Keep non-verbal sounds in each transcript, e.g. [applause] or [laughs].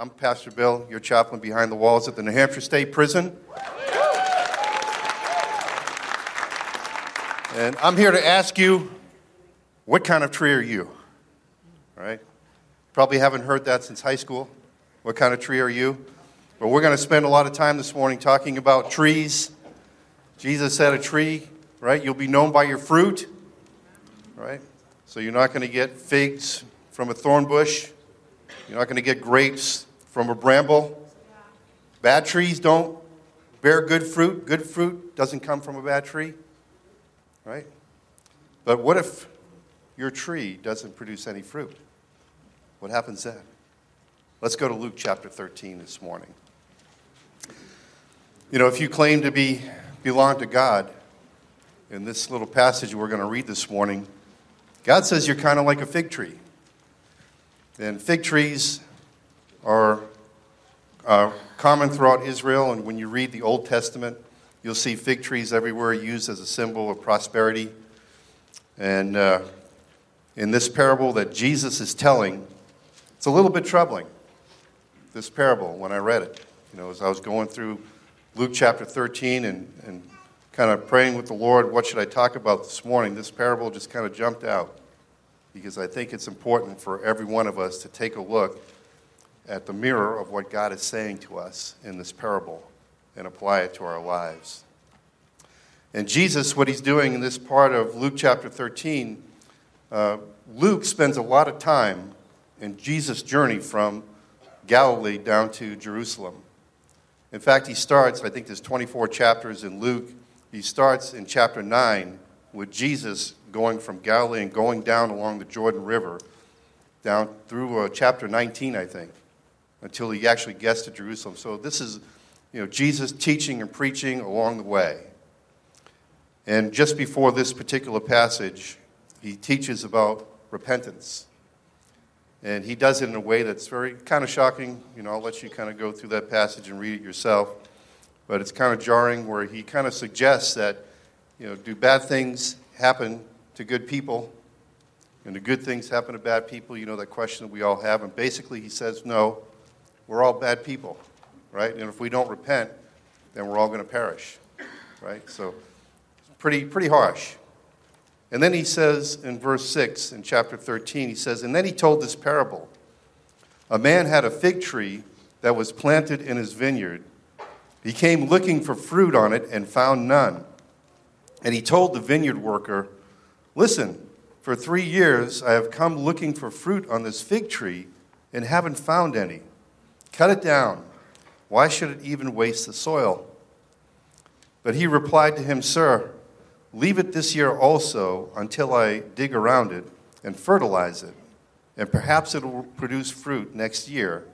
I'm Pastor Bill, your chaplain behind the walls at the New Hampshire State Prison. And I'm here to ask you what kind of tree are you? All right? Probably haven't heard that since high school. What kind of tree are you? But we're going to spend a lot of time this morning talking about trees. Jesus said a tree, right? You'll be known by your fruit, right? So you're not going to get figs from a thorn bush. You're not going to get grapes from a bramble. Bad trees don't bear good fruit. Good fruit doesn't come from a bad tree, right? But what if your tree doesn't produce any fruit? What happens then? Let's go to Luke chapter 13 this morning. You know, if you claim to be belong to God, in this little passage we're going to read this morning, God says you're kind of like a fig tree. And fig trees are uh, common throughout Israel, and when you read the Old Testament, you'll see fig trees everywhere used as a symbol of prosperity. And uh, in this parable that Jesus is telling, it's a little bit troubling, this parable, when I read it. You know, as I was going through Luke chapter 13 and, and kind of praying with the Lord, what should I talk about this morning? This parable just kind of jumped out because I think it's important for every one of us to take a look at the mirror of what God is saying to us in this parable and apply it to our lives. And Jesus, what he's doing in this part of Luke chapter 13, uh, Luke spends a lot of time in Jesus' journey from Galilee down to Jerusalem. In fact, he starts, I think there's 24 chapters in Luke. He starts in chapter 9 with Jesus going from Galilee and going down along the Jordan River, down through uh, chapter 19, I think, until he actually gets to Jerusalem. So this is, you know, Jesus teaching and preaching along the way. And just before this particular passage, he teaches about repentance. And he does it in a way that's very kind of shocking. You know, I'll let you kind of go through that passage and read it yourself. But it's kind of jarring where he kind of suggests that, you know, do bad things happen to good people? And do good things happen to bad people? You know, that question that we all have. And basically, he says, no, we're all bad people, right? And if we don't repent, then we're all going to perish, right? So, pretty, pretty harsh. And then he says in verse 6 in chapter 13, he says, And then he told this parable A man had a fig tree that was planted in his vineyard. He came looking for fruit on it and found none. And he told the vineyard worker, Listen, for three years I have come looking for fruit on this fig tree and haven't found any. Cut it down. Why should it even waste the soil? But he replied to him, Sir, leave it this year also until I dig around it and fertilize it, and perhaps it will produce fruit next year.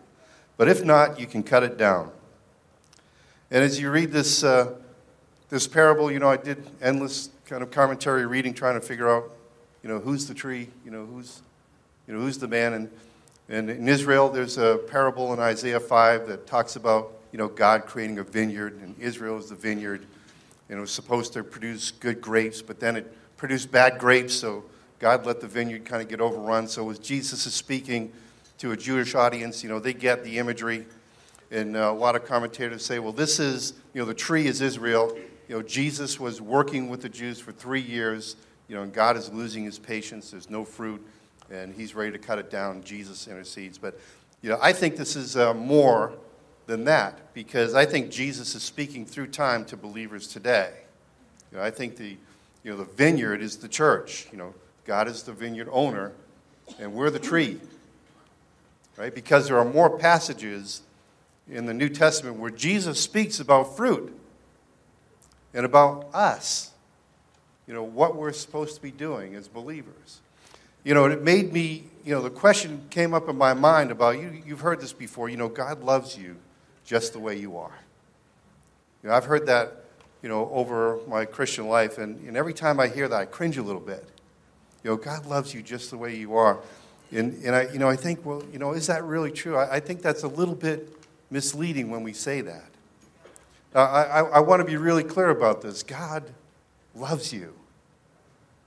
But if not, you can cut it down. And as you read this, uh, this parable, you know, I did endless kind of commentary reading, trying to figure out, you know, who's the tree, you know, who's, you know, who's the man. And, and in Israel, there's a parable in Isaiah 5 that talks about, you know, God creating a vineyard, and Israel is the vineyard. And it was supposed to produce good grapes, but then it produced bad grapes, so God let the vineyard kind of get overrun. So as Jesus is speaking to a Jewish audience, you know, they get the imagery. And uh, a lot of commentators say, well, this is, you know, the tree is Israel, you know, Jesus was working with the Jews for three years, you know, and God is losing his patience. There's no fruit, and he's ready to cut it down. Jesus intercedes. But, you know, I think this is uh, more than that because I think Jesus is speaking through time to believers today. You know, I think the, you know, the vineyard is the church. You know, God is the vineyard owner, and we're the tree. Right? Because there are more passages in the New Testament where Jesus speaks about fruit and about us, you know, what we're supposed to be doing as believers. You know, it made me, you know, the question came up in my mind about you, you've heard this before, you know, God loves you just the way you are. You know, I've heard that, you know, over my Christian life, and, and every time I hear that, I cringe a little bit. You know, God loves you just the way you are. And, and I, you know, I think, well, you know, is that really true? I, I think that's a little bit misleading when we say that. Now, I, I, I want to be really clear about this. God loves you.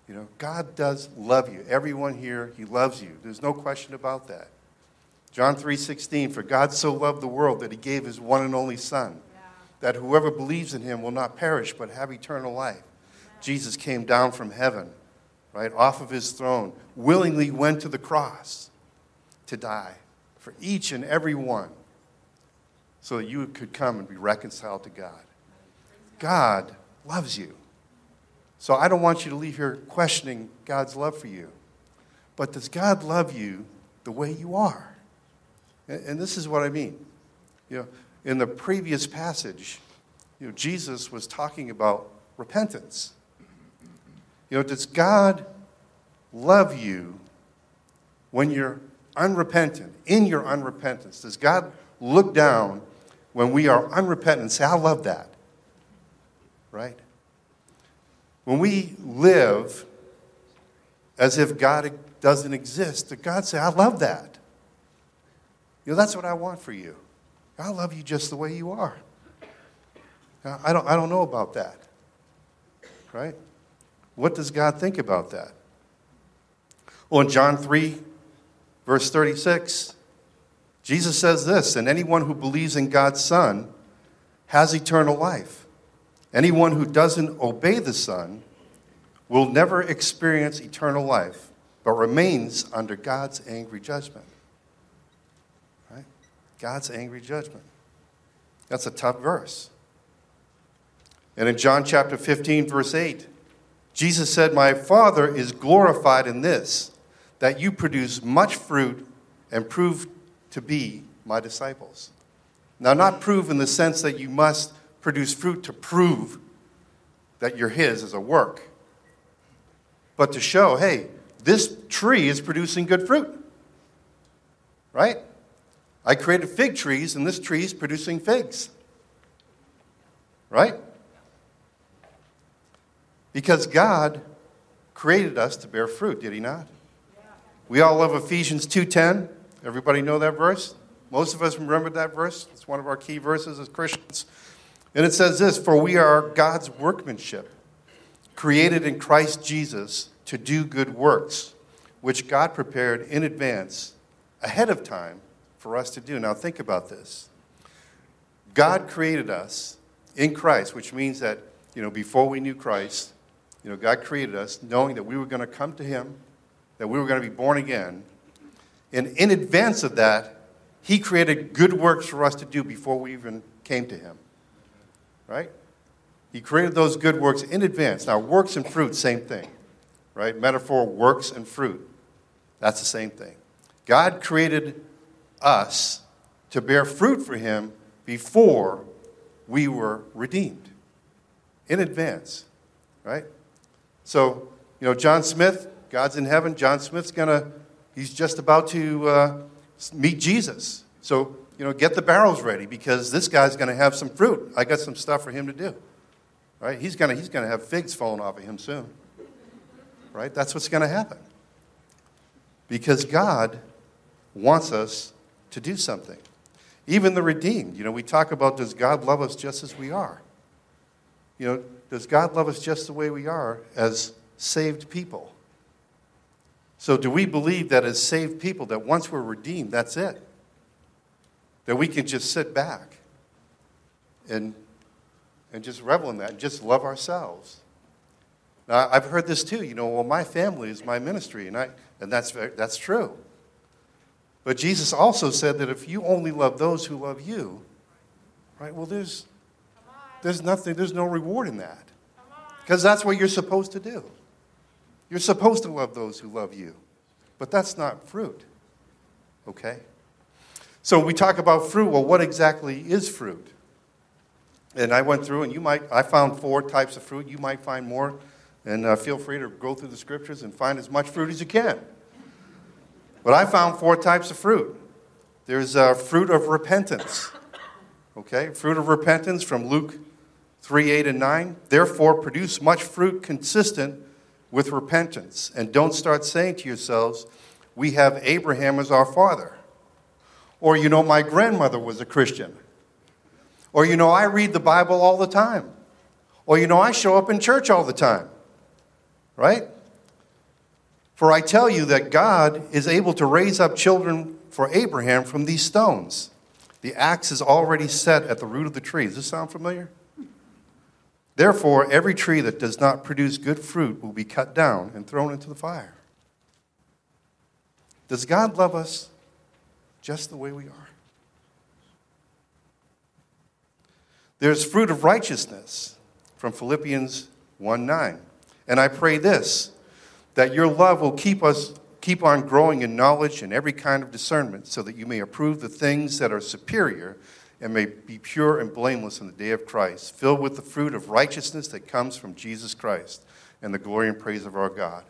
You know, God does love you. Everyone here, He loves you. There's no question about that. John 3:16 for God so loved the world that he gave his one and only son yeah. that whoever believes in him will not perish but have eternal life. Yeah. Jesus came down from heaven, right, off of his throne, willingly went to the cross to die for each and every one so that you could come and be reconciled to God. God loves you. So I don't want you to leave here questioning God's love for you. But does God love you the way you are? And this is what I mean. You know, in the previous passage, you know, Jesus was talking about repentance. You know, does God love you when you're unrepentant, in your unrepentance? Does God look down when we are unrepentant and say, I love that? Right? When we live as if God doesn't exist, God say, I love that? You know, that's what I want for you. I love you just the way you are. I don't, I don't know about that. Right? What does God think about that? Well, in John 3, verse 36, Jesus says this And anyone who believes in God's Son has eternal life. Anyone who doesn't obey the Son will never experience eternal life, but remains under God's angry judgment. Right? God's angry judgment. That's a tough verse. And in John chapter 15, verse 8, Jesus said, My Father is glorified in this, that you produce much fruit and prove to be my disciples. Now, not prove in the sense that you must produce fruit to prove that you're His as a work, but to show, hey, this tree is producing good fruit. Right? I created fig trees, and this tree is producing figs. Right? Because God created us to bear fruit, did he not? We all love Ephesians 2:10. Everybody know that verse? Most of us remember that verse. It's one of our key verses as Christians. And it says this, "For we are God's workmanship, created in Christ Jesus to do good works, which God prepared in advance, ahead of time, for us to do. Now, think about this. God created us in Christ, which means that, you know, before we knew Christ, you know, God created us knowing that we were going to come to Him, that we were going to be born again. And in advance of that, He created good works for us to do before we even came to Him. Right? He created those good works in advance. Now, works and fruit, same thing right? Metaphor, works and fruit. That's the same thing. God created us to bear fruit for Him before we were redeemed, in advance, right? So, you know, John Smith, God's in heaven. John Smith's gonna, he's just about to uh, meet Jesus. So, you know, get the barrels ready because this guy's gonna have some fruit. I got some stuff for him to do, right? He's gonna, he's gonna have figs falling off of him soon right? That's what's going to happen. Because God wants us to do something. Even the redeemed, you know, we talk about does God love us just as we are? You know, does God love us just the way we are as saved people? So, do we believe that as saved people, that once we're redeemed, that's it? That we can just sit back and, and just revel in that and just love ourselves? Now, I've heard this too. You know, well, my family is my ministry, and, I, and that's, that's true. But Jesus also said that if you only love those who love you, right, well, there's, there's nothing, there's no reward in that. Because that's what you're supposed to do. You're supposed to love those who love you. But that's not fruit. Okay? So we talk about fruit. Well, what exactly is fruit? And I went through, and you might, I found four types of fruit. You might find more and uh, feel free to go through the scriptures and find as much fruit as you can. But I found four types of fruit there's uh, fruit of repentance. Okay, fruit of repentance from Luke 3 8 and 9. Therefore, produce much fruit consistent with repentance. And don't start saying to yourselves, We have Abraham as our father. Or, you know, my grandmother was a Christian. Or, you know, I read the Bible all the time. Or, you know, I show up in church all the time right? For I tell you that God is able to raise up children for Abraham from these stones. The axe is already set at the root of the tree. Does this sound familiar? Therefore, every tree that does not produce good fruit will be cut down and thrown into the fire. Does God love us just the way we are? There's fruit of righteousness from Philippians 1 9. And I pray this that your love will keep us keep on growing in knowledge and every kind of discernment so that you may approve the things that are superior and may be pure and blameless in the day of Christ, filled with the fruit of righteousness that comes from Jesus Christ and the glory and praise of our God.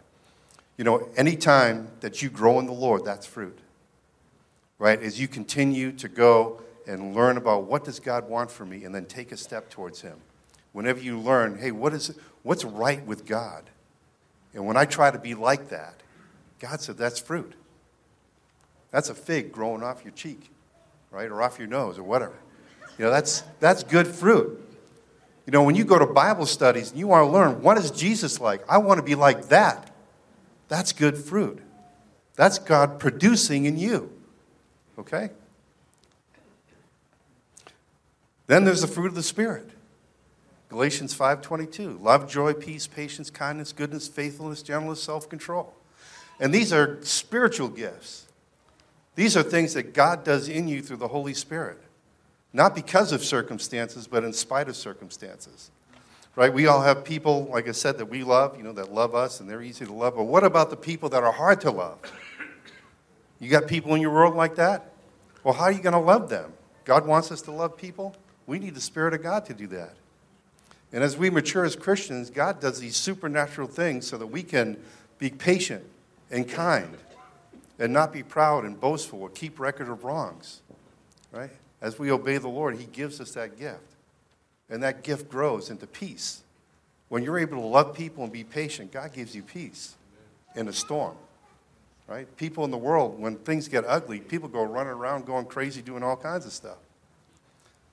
You know, anytime that you grow in the Lord, that's fruit. Right? As you continue to go and learn about what does God want for me and then take a step towards him. Whenever you learn, hey, what is what's right with God? And when I try to be like that, God said that's fruit. That's a fig growing off your cheek, right? Or off your nose or whatever. You know, that's that's good fruit. You know, when you go to Bible studies and you want to learn what is Jesus like? I want to be like that. That's good fruit. That's God producing in you. Okay? Then there's the fruit of the Spirit. Galatians 5:22. Love, joy, peace, patience, kindness, goodness, faithfulness, gentleness, self-control. And these are spiritual gifts. These are things that God does in you through the Holy Spirit. Not because of circumstances, but in spite of circumstances. Right? We all have people, like I said, that we love, you know, that love us and they're easy to love. But what about the people that are hard to love? You got people in your world like that? Well, how are you going to love them? God wants us to love people. We need the Spirit of God to do that. And as we mature as Christians, God does these supernatural things so that we can be patient and kind and not be proud and boastful or keep record of wrongs. Right? As we obey the Lord, He gives us that gift. And that gift grows into peace. When you're able to love people and be patient, God gives you peace in a storm. Right? People in the world, when things get ugly, people go running around going crazy doing all kinds of stuff.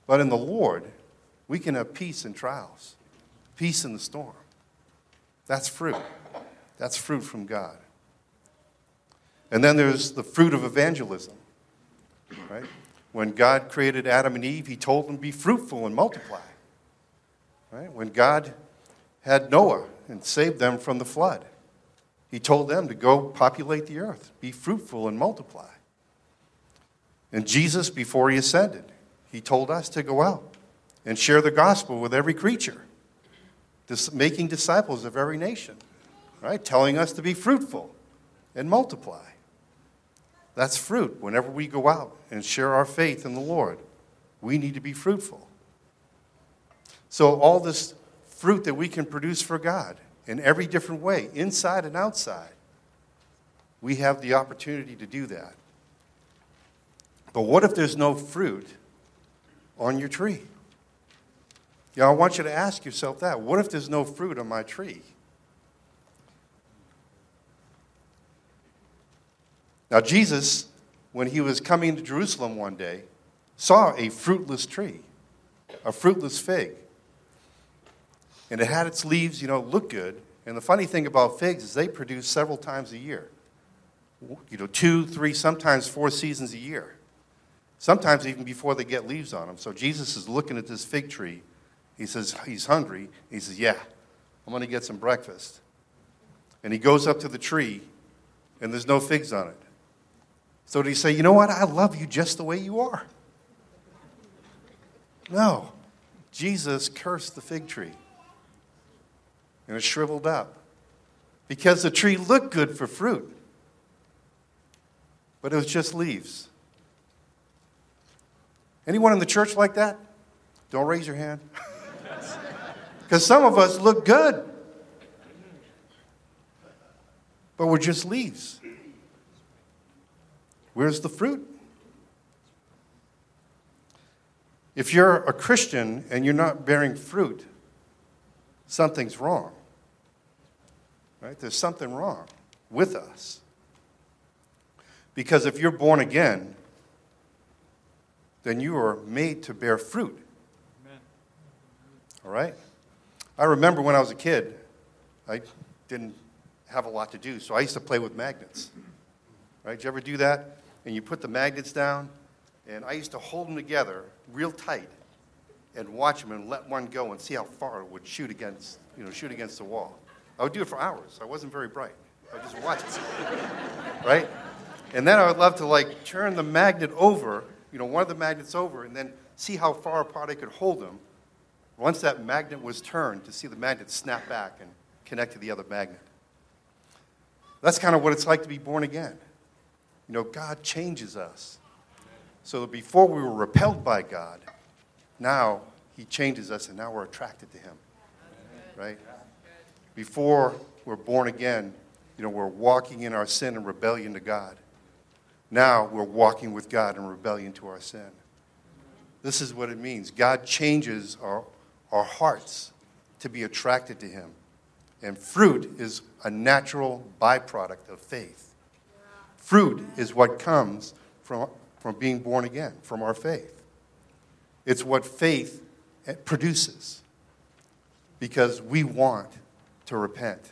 But in the Lord, we can have peace in trials, peace in the storm. That's fruit. That's fruit from God. And then there's the fruit of evangelism, right? When God created Adam and Eve, He told them, be fruitful and multiply. Right? When God had Noah and saved them from the flood, He told them to go populate the earth, be fruitful and multiply. And Jesus, before He ascended, he told us to go out and share the gospel with every creature, making disciples of every nation, right? Telling us to be fruitful and multiply. That's fruit. Whenever we go out and share our faith in the Lord, we need to be fruitful. So, all this fruit that we can produce for God in every different way, inside and outside, we have the opportunity to do that. But what if there's no fruit on your tree? You know, I want you to ask yourself that. What if there's no fruit on my tree? Now, Jesus, when he was coming to Jerusalem one day, saw a fruitless tree, a fruitless fig. And it had its leaves, you know, look good. And the funny thing about figs is they produce several times a year. You know, two, three, sometimes four seasons a year. Sometimes even before they get leaves on them. So Jesus is looking at this fig tree. He says, He's hungry. He says, Yeah, I'm going to get some breakfast. And he goes up to the tree, and there's no figs on it. So did he say, You know what? I love you just the way you are? No. Jesus cursed the fig tree, and it shriveled up because the tree looked good for fruit, but it was just leaves. Anyone in the church like that? Don't raise your hand. [laughs] Because some of us look good, but we're just leaves. Where's the fruit? If you're a Christian and you're not bearing fruit, something's wrong. Right? There's something wrong with us. Because if you're born again, then you are made to bear fruit. Amen. All right? I remember when I was a kid, I didn't have a lot to do, so I used to play with magnets. Right? Did you ever do that? and you put the magnets down, and I used to hold them together real tight and watch them and let one go and see how far it would shoot against, you know, shoot against the wall. I would do it for hours. I wasn't very bright. I just watch it, [laughs] right? And then I would love to like turn the magnet over, you know, one of the magnets over, and then see how far apart I could hold them. Once that magnet was turned, to see the magnet snap back and connect to the other magnet. That's kind of what it's like to be born again. You know, God changes us. So that before we were repelled by God, now He changes us and now we're attracted to Him. Right? Before we're born again, you know, we're walking in our sin and rebellion to God. Now we're walking with God in rebellion to our sin. This is what it means. God changes our, our hearts to be attracted to Him. And fruit is a natural byproduct of faith. Fruit is what comes from, from being born again, from our faith. It's what faith produces because we want to repent.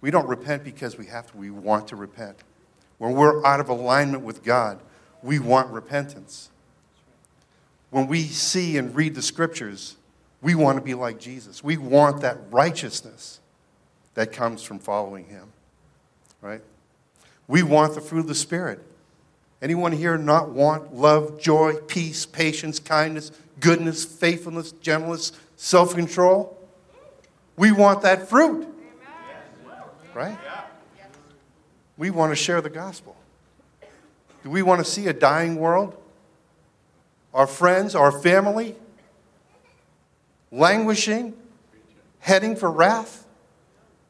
We don't repent because we have to, we want to repent. When we're out of alignment with God, we want repentance. When we see and read the scriptures, we want to be like Jesus. We want that righteousness that comes from following him. Right? We want the fruit of the Spirit. Anyone here not want love, joy, peace, patience, kindness, goodness, faithfulness, gentleness, self control? We want that fruit. Right? We want to share the gospel. Do we want to see a dying world? Our friends, our family, languishing, heading for wrath?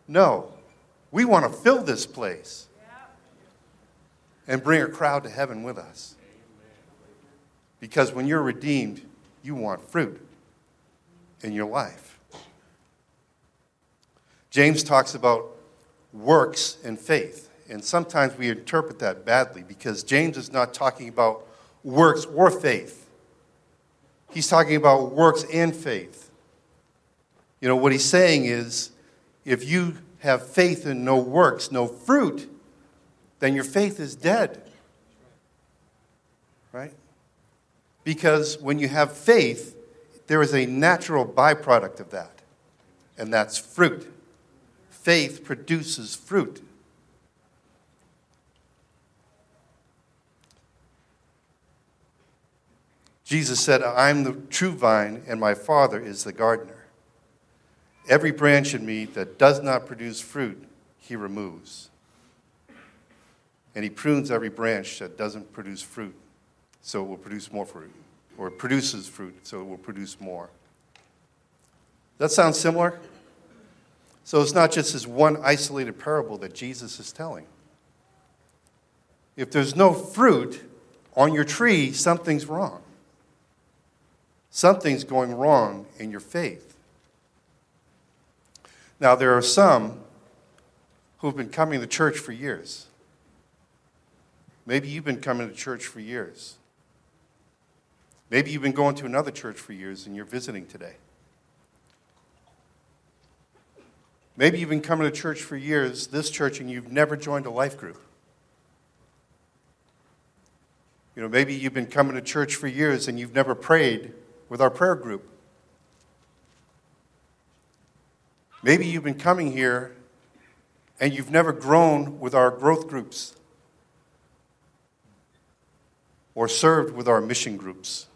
No. We want to fill this place and bring a crowd to heaven with us. Because when you're redeemed, you want fruit in your life. James talks about works and faith. And sometimes we interpret that badly because James is not talking about works or faith. He's talking about works and faith. You know, what he's saying is if you have faith and no works, no fruit, then your faith is dead. Right? Because when you have faith, there is a natural byproduct of that, and that's fruit. Faith produces fruit. Jesus said, I'm the true vine, and my Father is the gardener. Every branch in me that does not produce fruit, he removes. And he prunes every branch that doesn't produce fruit, so it will produce more fruit. Or produces fruit, so it will produce more. That sounds similar? So it's not just this one isolated parable that Jesus is telling. If there's no fruit on your tree, something's wrong. Something's going wrong in your faith. Now, there are some who've been coming to church for years. Maybe you've been coming to church for years. Maybe you've been going to another church for years and you're visiting today. Maybe you've been coming to church for years, this church, and you've never joined a life group. You know, maybe you've been coming to church for years and you've never prayed with our prayer group. Maybe you've been coming here and you've never grown with our growth groups or served with our mission groups.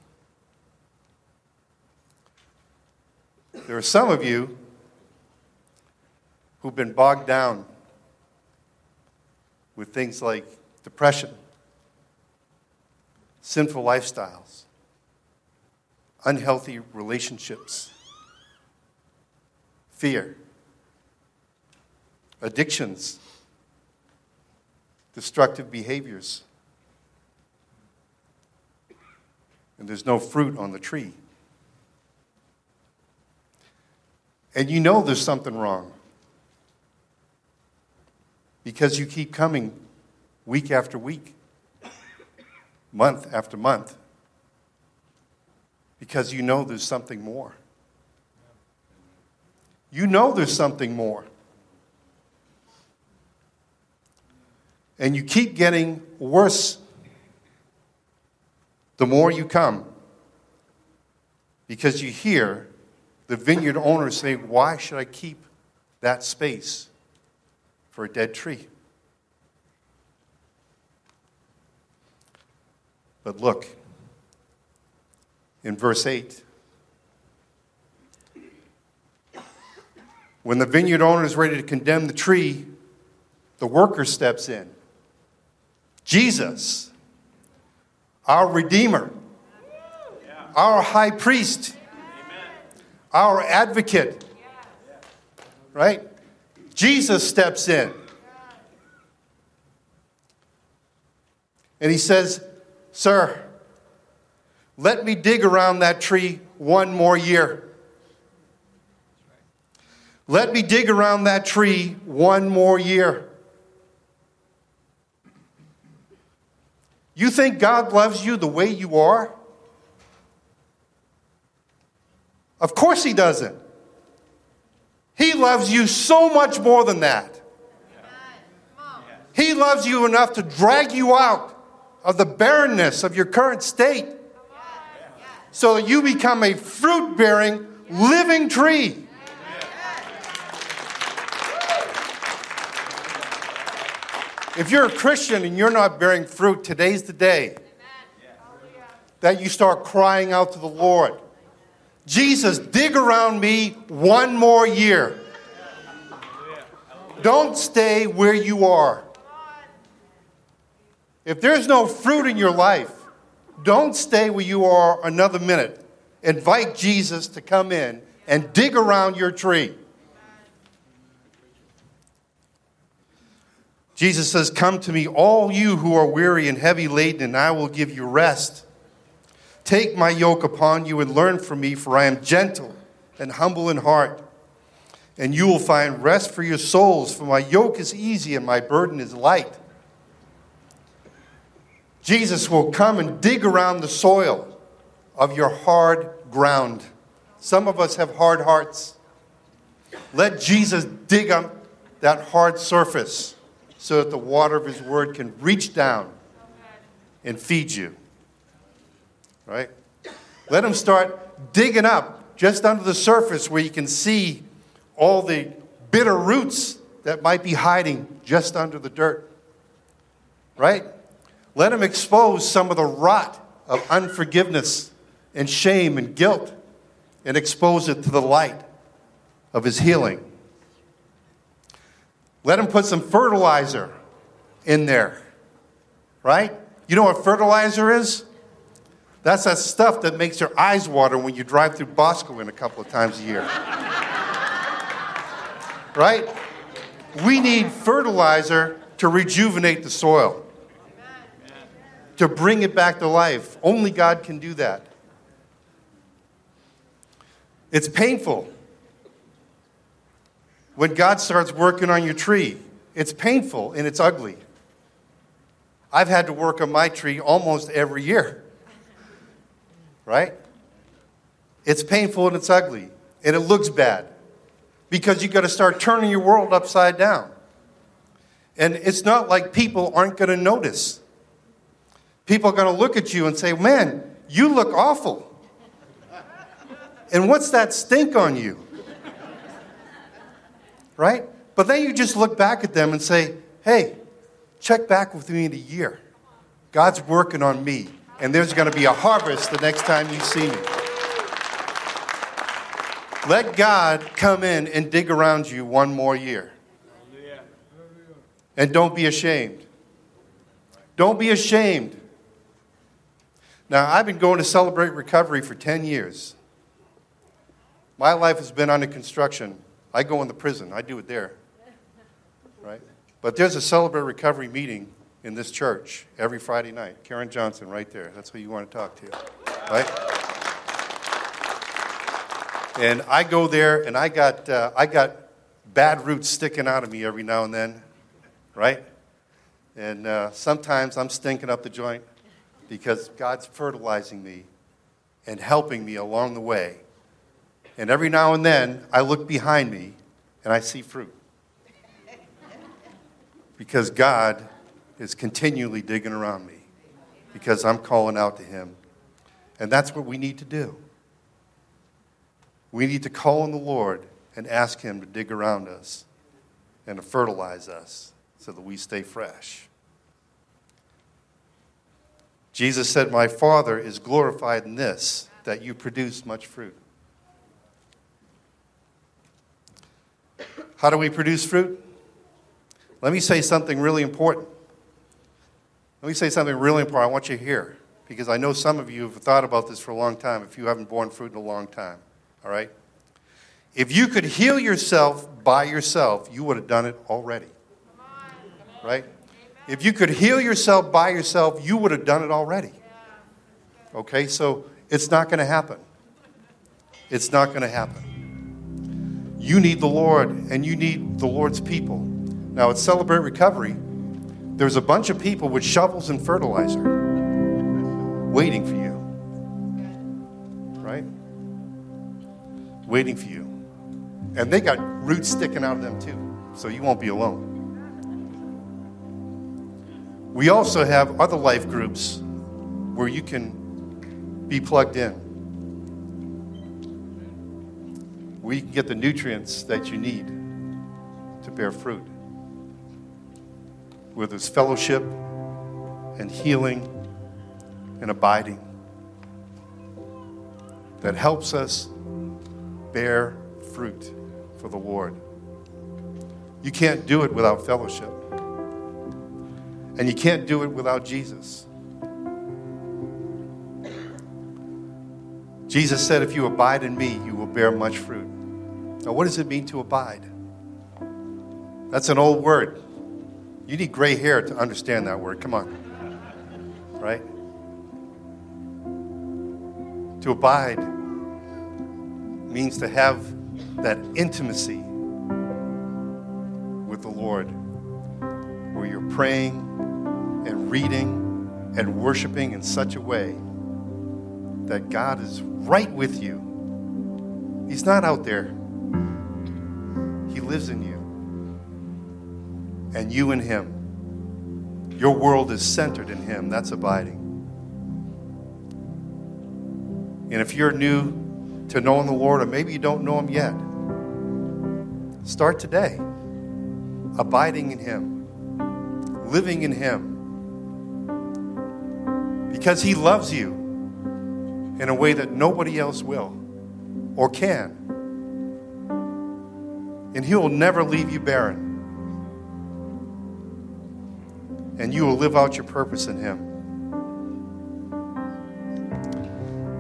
There are some of you who've been bogged down with things like depression, sinful lifestyles, unhealthy relationships, fear, addictions, destructive behaviors. And there's no fruit on the tree. And you know there's something wrong because you keep coming week after week, month after month because you know there's something more. You know there's something more. And you keep getting worse the more you come. Because you hear the vineyard owner say, Why should I keep that space for a dead tree? But look, in verse 8, when the vineyard owner is ready to condemn the tree, the worker steps in. Jesus, our Redeemer, our high priest, our advocate, right? Jesus steps in. And he says, Sir, let me dig around that tree one more year. Let me dig around that tree one more year. You think God loves you the way you are? Of course, He doesn't. He loves you so much more than that. He loves you enough to drag you out of the barrenness of your current state so that you become a fruit bearing, living tree. If you're a Christian and you're not bearing fruit, today's the day that you start crying out to the Lord. Jesus, dig around me one more year. Don't stay where you are. If there's no fruit in your life, don't stay where you are another minute. Invite Jesus to come in and dig around your tree. Jesus says, Come to me, all you who are weary and heavy laden, and I will give you rest. Take my yoke upon you and learn from me, for I am gentle and humble in heart, and you will find rest for your souls, for my yoke is easy and my burden is light. Jesus will come and dig around the soil of your hard ground. Some of us have hard hearts. Let Jesus dig up that hard surface so that the water of his word can reach down and feed you. Right? Let him start digging up just under the surface where you can see all the bitter roots that might be hiding just under the dirt. Right? Let him expose some of the rot of unforgiveness and shame and guilt and expose it to the light of his healing. Let him put some fertilizer in there, right? You know what fertilizer is? That's that stuff that makes your eyes water when you drive through Boscawen a couple of times a year. right? We need fertilizer to rejuvenate the soil to bring it back to life. Only God can do that. It's painful when God starts working on your tree. It's painful and it's ugly. I've had to work on my tree almost every year. Right? It's painful and it's ugly and it looks bad because you got to start turning your world upside down. And it's not like people aren't going to notice. People are going to look at you and say, Man, you look awful. And what's that stink on you? Right? But then you just look back at them and say, Hey, check back with me in a year. God's working on me, and there's going to be a harvest the next time you see me. Let God come in and dig around you one more year. And don't be ashamed. Don't be ashamed now, I've been going to Celebrate Recovery for 10 years. My life has been under construction. I go in the prison, I do it there. Right? But there's a Celebrate Recovery meeting in this church every Friday night. Karen Johnson, right there. That's who you want to talk to. Right? And I go there, and I got, uh, I got bad roots sticking out of me every now and then, right? And uh, sometimes I'm stinking up the joint because God's fertilizing me and helping me along the way. And every now and then, I look behind me and I see fruit. Because God is continually digging around me because I'm calling out to Him And that's what we need to do. We need to call on the Lord and ask Him to dig around us and to fertilize us so that we stay fresh. Jesus said, My Father is glorified in this, that you produce much fruit. How do we produce fruit? Let me say something really important. Let me say something really important. I want you to hear because I know some of you have thought about this for a long time if you haven't borne fruit in a long time. All right? If you could heal yourself by yourself, you would have done it already. Right? If you could heal yourself by yourself, you would have done it already. Okay? So it's not going to happen. It's not going to happen. You need the Lord and you need the Lord's people. Now, at Celebrate Recovery, there's a bunch of people with shovels and fertilizer waiting for you. Right? Waiting for you. And they got roots sticking out of them too, so you won't be alone. We also have other life groups where you can be plugged in. We can get the nutrients that you need to bear fruit. Where there's fellowship and healing and abiding that helps us bear fruit for the Lord. You can't do it without fellowship. And you can't do it without Jesus. Jesus said, If you abide in me, you will bear much fruit. Now, what does it mean to abide? That's an old word. You need gray hair to understand that word. Come on. Right? To abide means to have that intimacy with the Lord, where you're praying and reading and worshiping in such a way that God is right with you. He's not out there, He lives in you, and you in Him. Your world is centered in Him. That's abiding. And if you're new to knowing the Lord, or maybe you don't know Him yet, start today. Abiding in Him, living in Him. Because He loves you in a way that nobody else will or can. And He will never leave you barren. And you will live out your purpose in Him.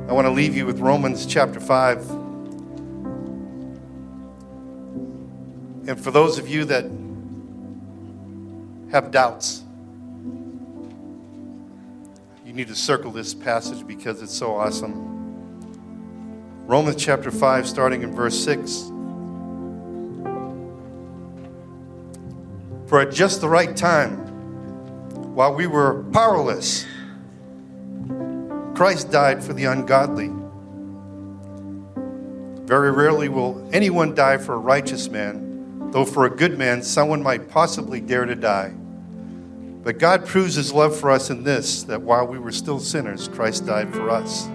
I want to leave you with Romans chapter 5. And for those of you that have doubts, you need to circle this passage because it's so awesome. Romans chapter 5, starting in verse 6. For at just the right time, while we were powerless, Christ died for the ungodly. Very rarely will anyone die for a righteous man, though for a good man, someone might possibly dare to die. But God proves his love for us in this that while we were still sinners, Christ died for us.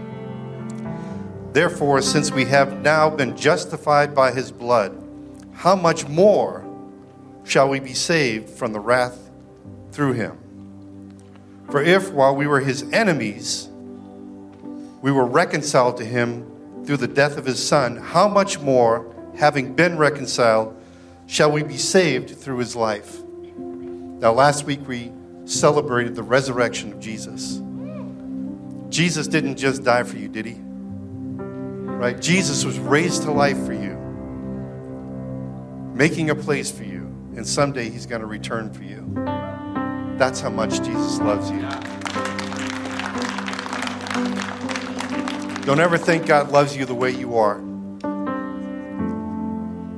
Therefore, since we have now been justified by his blood, how much more shall we be saved from the wrath through him? For if, while we were his enemies, we were reconciled to him through the death of his son, how much more, having been reconciled, shall we be saved through his life? Now, last week we celebrated the resurrection of Jesus. Jesus didn't just die for you, did he? Right? Jesus was raised to life for you, making a place for you, and someday he's going to return for you. That's how much Jesus loves you. Don't ever think God loves you the way you are.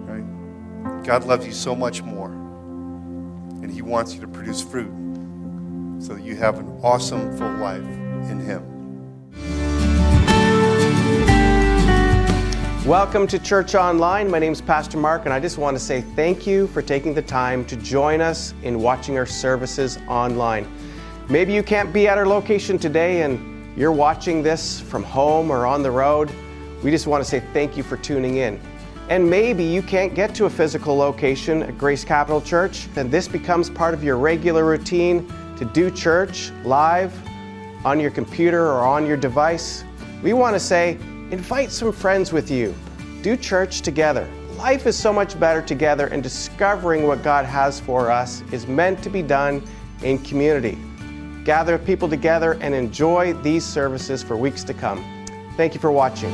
Right? God loves you so much more. And He wants you to produce fruit so that you have an awesome, full life in Him. Welcome to Church Online. My name is Pastor Mark, and I just want to say thank you for taking the time to join us in watching our services online. Maybe you can't be at our location today, and you're watching this from home or on the road, we just want to say thank you for tuning in. And maybe you can't get to a physical location at Grace Capital Church, then this becomes part of your regular routine to do church live on your computer or on your device. We want to say, invite some friends with you. Do church together. Life is so much better together, and discovering what God has for us is meant to be done in community. Gather people together and enjoy these services for weeks to come. Thank you for watching.